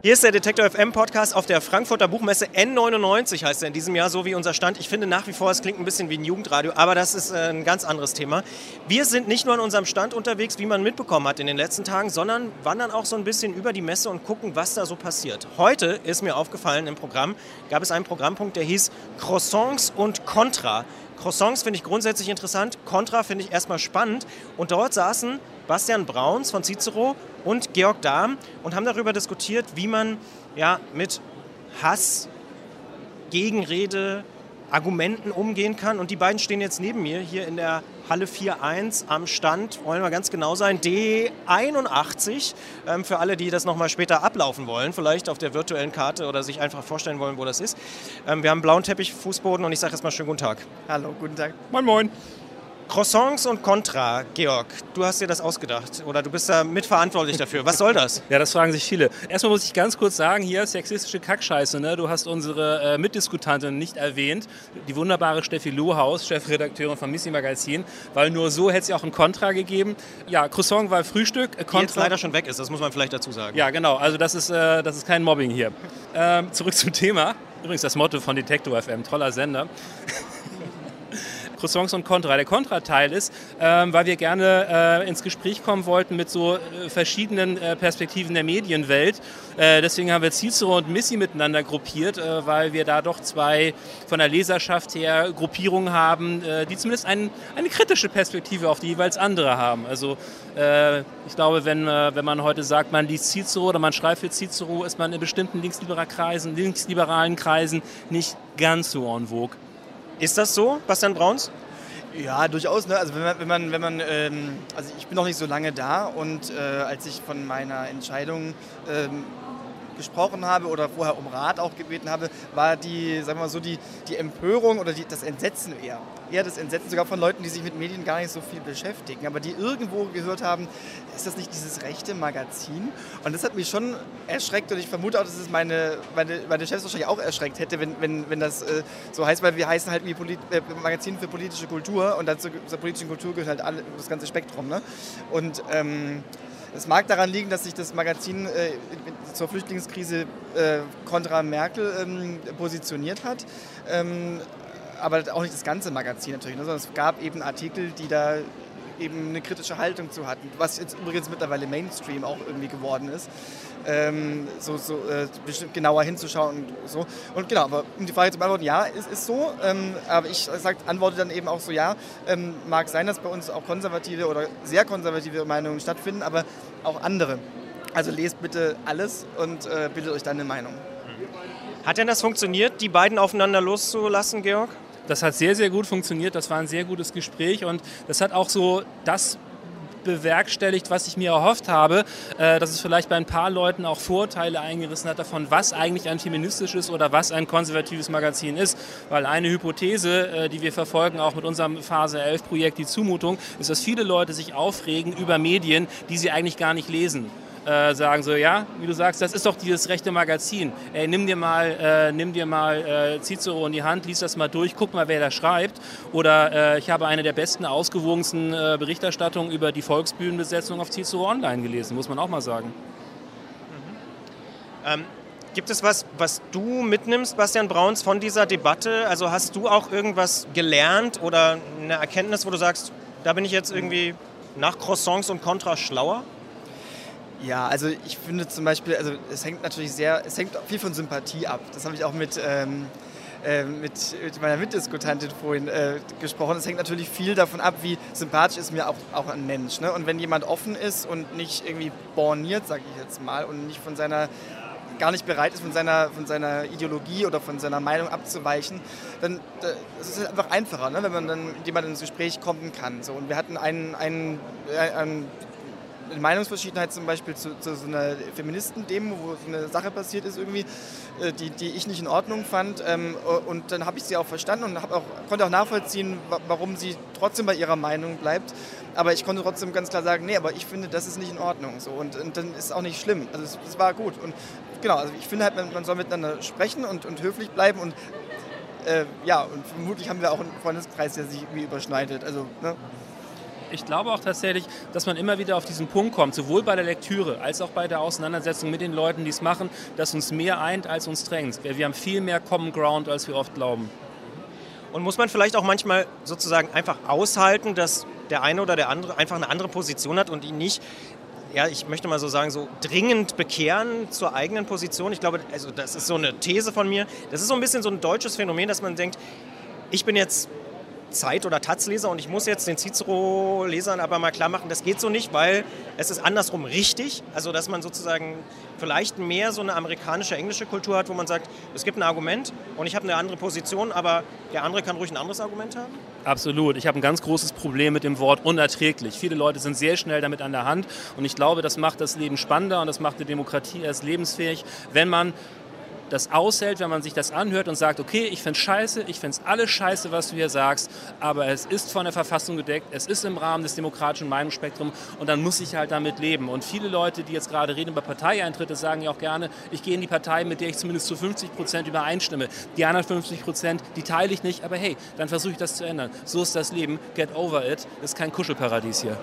Hier ist der Detektor FM Podcast auf der Frankfurter Buchmesse N99 heißt er in diesem Jahr, so wie unser Stand. Ich finde nach wie vor, es klingt ein bisschen wie ein Jugendradio, aber das ist äh, ein ganz anderes Thema. Wir sind nicht nur an unserem Stand unterwegs, wie man mitbekommen hat in den letzten Tagen, sondern wandern auch so ein bisschen über die Messe und gucken, was da so passiert. Heute ist mir aufgefallen im Programm, gab es einen Programmpunkt, der hieß Croissants und Contra. Croissants finde ich grundsätzlich interessant, Contra finde ich erstmal spannend und dort saßen Bastian Brauns von Cicero und Georg Dahm und haben darüber diskutiert, wie man ja, mit Hass, Gegenrede, Argumenten umgehen kann. Und die beiden stehen jetzt neben mir hier in der Halle 4.1 am Stand, wollen wir ganz genau sein, D81. Ähm, für alle, die das nochmal später ablaufen wollen, vielleicht auf der virtuellen Karte oder sich einfach vorstellen wollen, wo das ist. Ähm, wir haben blauen Teppich, Fußboden und ich sage jetzt mal schönen guten Tag. Hallo, guten Tag. Moin, moin. Croissants und Contra, Georg, du hast dir das ausgedacht oder du bist da mitverantwortlich dafür. Was soll das? ja, das fragen sich viele. Erstmal muss ich ganz kurz sagen, hier sexistische Kackscheiße. Ne? Du hast unsere äh, Mitdiskutantin nicht erwähnt, die wunderbare Steffi Lohaus, Chefredakteurin von Missy Magazin, weil nur so hätte es ja auch ein Contra gegeben. Ja, Croissant war Frühstück. Äh, Contra, die jetzt leider schon weg ist, das muss man vielleicht dazu sagen. Ja, genau. Also das ist, äh, das ist kein Mobbing hier. Ähm, zurück zum Thema. Übrigens das Motto von Detektor FM, toller Sender. Croissants und Contra. Der Contra-Teil ist, ähm, weil wir gerne äh, ins Gespräch kommen wollten mit so äh, verschiedenen äh, Perspektiven der Medienwelt. Äh, deswegen haben wir Cicero und Missy miteinander gruppiert, äh, weil wir da doch zwei von der Leserschaft her Gruppierungen haben, die zumindest ein, eine kritische Perspektive auf die jeweils andere haben. Also ich glaube, wenn, wenn man heute sagt, man liest Cicero oder man schreibt für Cicero, ist man in bestimmten linksliberalen Kreisen, linksliberalen Kreisen nicht ganz so en vogue. Ist das so, Bastian Brauns? Ja, durchaus. Ne? Also wenn man, wenn man, wenn man ähm, also ich bin noch nicht so lange da und äh, als ich von meiner Entscheidung ähm, gesprochen habe oder vorher um Rat auch gebeten habe, war die, sagen wir mal so, die, die Empörung oder die, das Entsetzen eher. Eher das Entsetzen sogar von Leuten, die sich mit Medien gar nicht so viel beschäftigen, aber die irgendwo gehört haben, ist das nicht dieses rechte Magazin? Und das hat mich schon erschreckt und ich vermute auch, dass es meine, meine, meine Chefs wahrscheinlich auch erschreckt hätte, wenn, wenn, wenn das äh, so heißt, weil wir heißen halt wie Polit äh, Magazin für politische Kultur und dazu, zur politischen Kultur gehört halt alle, das ganze Spektrum. Ne? Und ähm, es mag daran liegen, dass sich das Magazin äh, zur Flüchtlingskrise äh, kontra Merkel ähm, positioniert hat. Ähm, aber auch nicht das ganze Magazin natürlich, ne, sondern es gab eben Artikel, die da eben eine kritische Haltung zu hatten, was jetzt übrigens mittlerweile Mainstream auch irgendwie geworden ist, ähm, so, so äh, genauer hinzuschauen und so. Und genau, aber um die Frage zu beantworten, ja, es ist so, ähm, aber ich sag, antworte dann eben auch so, ja, ähm, mag sein, dass bei uns auch konservative oder sehr konservative Meinungen stattfinden, aber auch andere. Also lest bitte alles und äh, bildet euch dann eine Meinung. Hat denn das funktioniert, die beiden aufeinander loszulassen, Georg? Das hat sehr, sehr gut funktioniert. Das war ein sehr gutes Gespräch und das hat auch so das bewerkstelligt, was ich mir erhofft habe, äh, dass es vielleicht bei ein paar Leuten auch Vorteile eingerissen hat davon, was eigentlich ein feministisches oder was ein konservatives Magazin ist. Weil eine Hypothese, äh, die wir verfolgen, auch mit unserem Phase 11 Projekt, die Zumutung, ist, dass viele Leute sich aufregen über Medien, die sie eigentlich gar nicht lesen äh, sagen so, ja, wie du sagst, das ist doch dieses rechte Magazin. Ey, nimm dir mal, äh, nimm dir mal äh, Cicero in die Hand, lies das mal durch, guck mal, wer da schreibt. Oder äh, ich habe eine der besten, ausgewogensten äh, Berichterstattungen über die Volksbühnenbesetzung auf Cicero Online gelesen, muss man auch mal sagen. Mhm. Ähm, gibt es was, was du mitnimmst, Bastian Brauns, von dieser Debatte? Also hast du auch irgendwas gelernt oder eine Erkenntnis, wo du sagst, da bin ich jetzt irgendwie nach Croissants und Contra schlauer? Ja, also ich finde zum Beispiel, also es hängt natürlich sehr, es hängt viel von Sympathie ab. Das habe ich auch mit, ähm, äh, mit, mit, meiner Mitdiskutantin vorhin äh, gesprochen. Es hängt natürlich viel davon ab, wie sympathisch ist mir auch, auch ein Mensch. Ne? Und wenn jemand offen ist und nicht irgendwie borniert, sage ich jetzt mal, und nicht von seiner gar nicht bereit ist, von seiner, von seiner Ideologie oder von seiner Meinung abzuweichen, dann es ist es einfach einfacher, ne? wenn man dann mit jemandem ins Gespräch kommen kann. So. Und wir hatten einen, einen, äh, einen eine Meinungsverschiedenheit zum Beispiel zu, zu so einer Feministendemo, wo so eine Sache passiert ist irgendwie, äh, die, die ich nicht in Ordnung fand. Ähm, und dann habe ich sie auch verstanden und auch, konnte auch nachvollziehen, warum sie trotzdem bei ihrer Meinung bleibt. Aber ich konnte trotzdem ganz klar sagen, nee, aber ich finde, das ist nicht in Ordnung. So. Und, und dann ist es auch nicht schlimm. Also es, es war gut. Und genau, also ich finde halt, man, man soll miteinander sprechen und, und höflich bleiben und äh, ja, und vermutlich haben wir auch einen Freundeskreis, der sich irgendwie überschneidet. Also, ne? Ich glaube auch tatsächlich, dass man immer wieder auf diesen Punkt kommt, sowohl bei der Lektüre als auch bei der Auseinandersetzung mit den Leuten, die es machen, dass uns mehr eint als uns drängt. Wir haben viel mehr Common Ground, als wir oft glauben. Und muss man vielleicht auch manchmal sozusagen einfach aushalten, dass der eine oder der andere einfach eine andere Position hat und ihn nicht ja, ich möchte mal so sagen, so dringend bekehren zur eigenen Position. Ich glaube, also das ist so eine These von mir. Das ist so ein bisschen so ein deutsches Phänomen, dass man denkt, ich bin jetzt Zeit- oder Taz-Leser und ich muss jetzt den Cicero-Lesern aber mal klar machen, das geht so nicht, weil es ist andersrum richtig. Also, dass man sozusagen vielleicht mehr so eine amerikanische, englische Kultur hat, wo man sagt, es gibt ein Argument und ich habe eine andere Position, aber der andere kann ruhig ein anderes Argument haben? Absolut. Ich habe ein ganz großes Problem mit dem Wort unerträglich. Viele Leute sind sehr schnell damit an der Hand und ich glaube, das macht das Leben spannender und das macht die Demokratie erst lebensfähig, wenn man das aushält, wenn man sich das anhört und sagt, okay, ich finde es scheiße, ich finde es alles scheiße, was du hier sagst, aber es ist von der Verfassung gedeckt, es ist im Rahmen des demokratischen Meinungsspektrums und dann muss ich halt damit leben. Und viele Leute, die jetzt gerade reden über Parteieintritte, sagen ja auch gerne, ich gehe in die Partei, mit der ich zumindest zu 50 Prozent übereinstimme. Die anderen 50 Prozent, die teile ich nicht, aber hey, dann versuche ich das zu ändern. So ist das Leben, get over it, ist kein Kuschelparadies hier.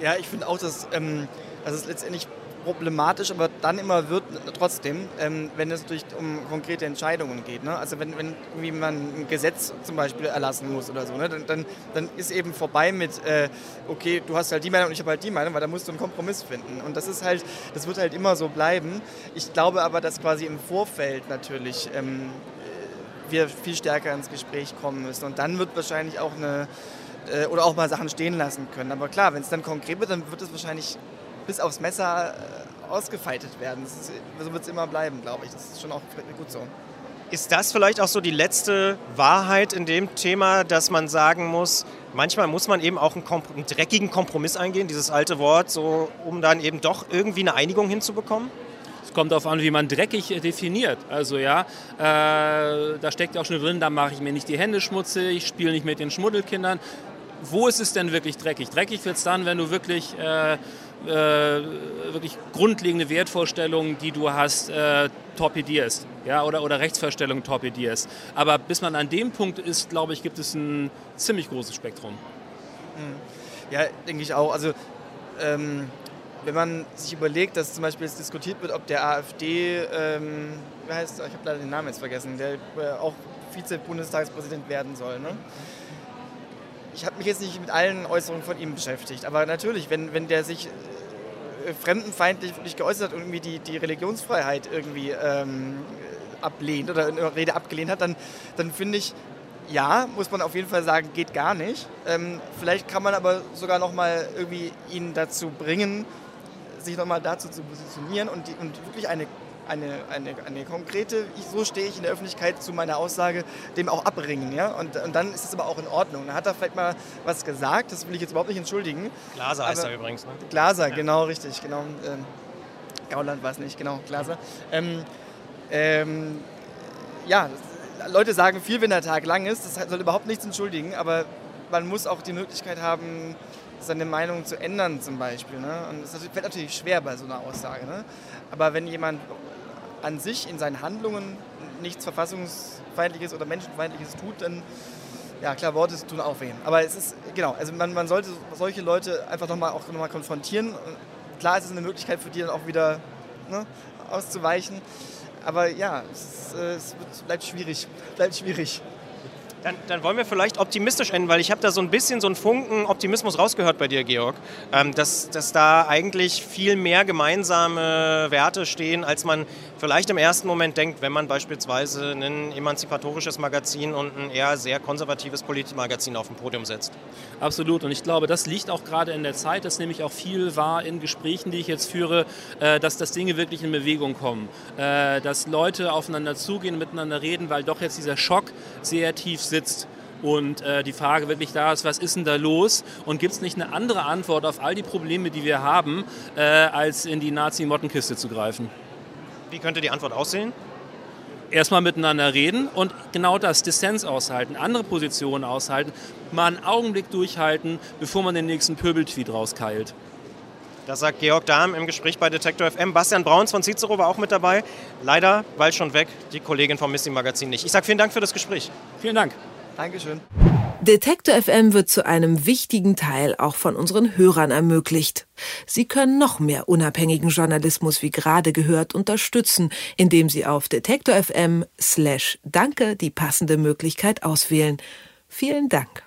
Ja, ich finde auch, dass, ähm, dass es letztendlich problematisch, aber dann immer wird trotzdem, ähm, wenn es durch, um konkrete Entscheidungen geht. Ne? Also wenn, wenn irgendwie man ein Gesetz zum Beispiel erlassen muss oder so, ne? dann, dann, dann ist eben vorbei mit, äh, okay, du hast halt die Meinung und ich habe halt die Meinung, weil da musst du einen Kompromiss finden. Und das ist halt, das wird halt immer so bleiben. Ich glaube aber, dass quasi im Vorfeld natürlich ähm, wir viel stärker ins Gespräch kommen müssen. Und dann wird wahrscheinlich auch eine äh, oder auch mal Sachen stehen lassen können. Aber klar, wenn es dann konkret wird, dann wird es wahrscheinlich bis aufs Messer äh, ausgefeitet werden. Ist, so wird es immer bleiben, glaube ich. Das ist schon auch gut so. Ist das vielleicht auch so die letzte Wahrheit in dem Thema, dass man sagen muss, manchmal muss man eben auch einen, einen, dreckigen Kompromiss eingehen, dieses alte Wort, so, um dann eben doch irgendwie eine Einigung hinzubekommen? Es kommt darauf an, wie man dreckig definiert. Also ja, äh, da steckt auch schon drin, da mache ich mir nicht die Hände schmutzig, ich spiele nicht mit den Schmuddelkindern. Wo ist es denn wirklich dreckig? Dreckig wird es dann, wenn du wirklich äh, äh, wirklich grundlegende Wertvorstellungen, die du hast, äh, torpedierst ja, oder, oder Rechtsvorstellungen torpedierst. Aber bis man an dem Punkt ist, glaube ich, gibt es ein ziemlich großes Spektrum. Hm. Ja, denke ich auch. Also ähm, wenn man sich überlegt, dass zum Beispiel jetzt diskutiert wird, ob der AfD, ähm, wie heißt, ich habe leider den Namen jetzt vergessen, der äh, auch Vize-Bundestagspräsident werden soll. Ne? Ich habe mich jetzt nicht mit allen Äußerungen von ihm beschäftigt, aber natürlich, wenn, wenn der sich äh, fremdenfeindlich wirklich geäußert und irgendwie die, die Religionsfreiheit irgendwie ähm, ablehnt oder eine Rede abgelehnt hat, dann, dann finde ich, ja, muss man auf jeden Fall sagen, geht gar nicht. Ähm, vielleicht kann man aber sogar noch mal irgendwie ihn dazu bringen, sich noch mal dazu zu positionieren und, die, und wirklich eine eine, eine, eine konkrete, ich, so stehe ich in der Öffentlichkeit zu meiner Aussage, dem auch abbringen. Ja? Und, und dann ist es aber auch in Ordnung. Dann hat er vielleicht mal was gesagt, das will ich jetzt überhaupt nicht entschuldigen. Glaser heißt er übrigens, ne? Glaser, ja. genau, richtig, genau. Ähm, Gauland war es nicht, genau, Glaser. Ähm, ähm, ja, Leute sagen viel, wenn der Tag lang ist, das soll überhaupt nichts entschuldigen, aber man muss auch die Möglichkeit haben, seine Meinung zu ändern zum Beispiel. Ne? Und das fällt natürlich schwer bei so einer Aussage. Ne? Aber wenn jemand an sich in seinen Handlungen nichts Verfassungsfeindliches oder Menschenfeindliches tut, dann, ja klar, Worte tun auch weh. Aber es ist, genau, also man, man sollte solche Leute einfach nochmal auch nochmal konfrontieren. klar ist es eine Möglichkeit für die dann auch wieder ne, auszuweichen. Aber ja, es, es bleibt schwierig. Bleibt schwierig. Dann, dann, wollen wir vielleicht optimistisch enden, weil ich habe da so ein bisschen so einen Funken Optimismus rausgehört bei dir, Georg, ähm, dass, dass da eigentlich viel mehr gemeinsame Werte stehen, als man vielleicht im ersten Moment denkt, wenn man beispielsweise ein emanzipatorisches Magazin und ein eher sehr konservatives Politmagazin auf dem Podium setzt. Absolut. Und ich glaube, das liegt auch gerade in der Zeit, dass nämlich auch viel war in Gesprächen, die ich jetzt führe, äh, dass das Dinge wirklich in Bewegung kommen, äh, dass Leute aufeinander zugehen, miteinander reden, weil doch jetzt dieser Schock sehr tief sitzt sitzt und äh, die Frage wirklich da ist, was ist denn da los und gibt es nicht eine andere Antwort auf all die Probleme, die wir haben, äh, als in die Nazi-Mottenkiste zu greifen? Wie könnte die Antwort aussehen? Erstmal miteinander reden und genau das, Dissens aushalten, andere Positionen aushalten, mal einen Augenblick durchhalten, bevor man den nächsten Pöbeltweet rauskeilt. Das sagt Georg Dahm im Gespräch bei Detektor FM. Bastian Brauns von Cicero war auch mit dabei. Leider, weil schon weg, die Kollegin vom Missy Magazin nicht. Ich sage vielen Dank für das Gespräch. Vielen Dank. Dankeschön. Detektor FM wird zu einem wichtigen Teil auch von unseren Hörern ermöglicht. Sie können noch mehr unabhängigen Journalismus wie gerade gehört unterstützen, indem Sie auf Detektor FM slash Danke die passende Möglichkeit auswählen. Vielen Dank.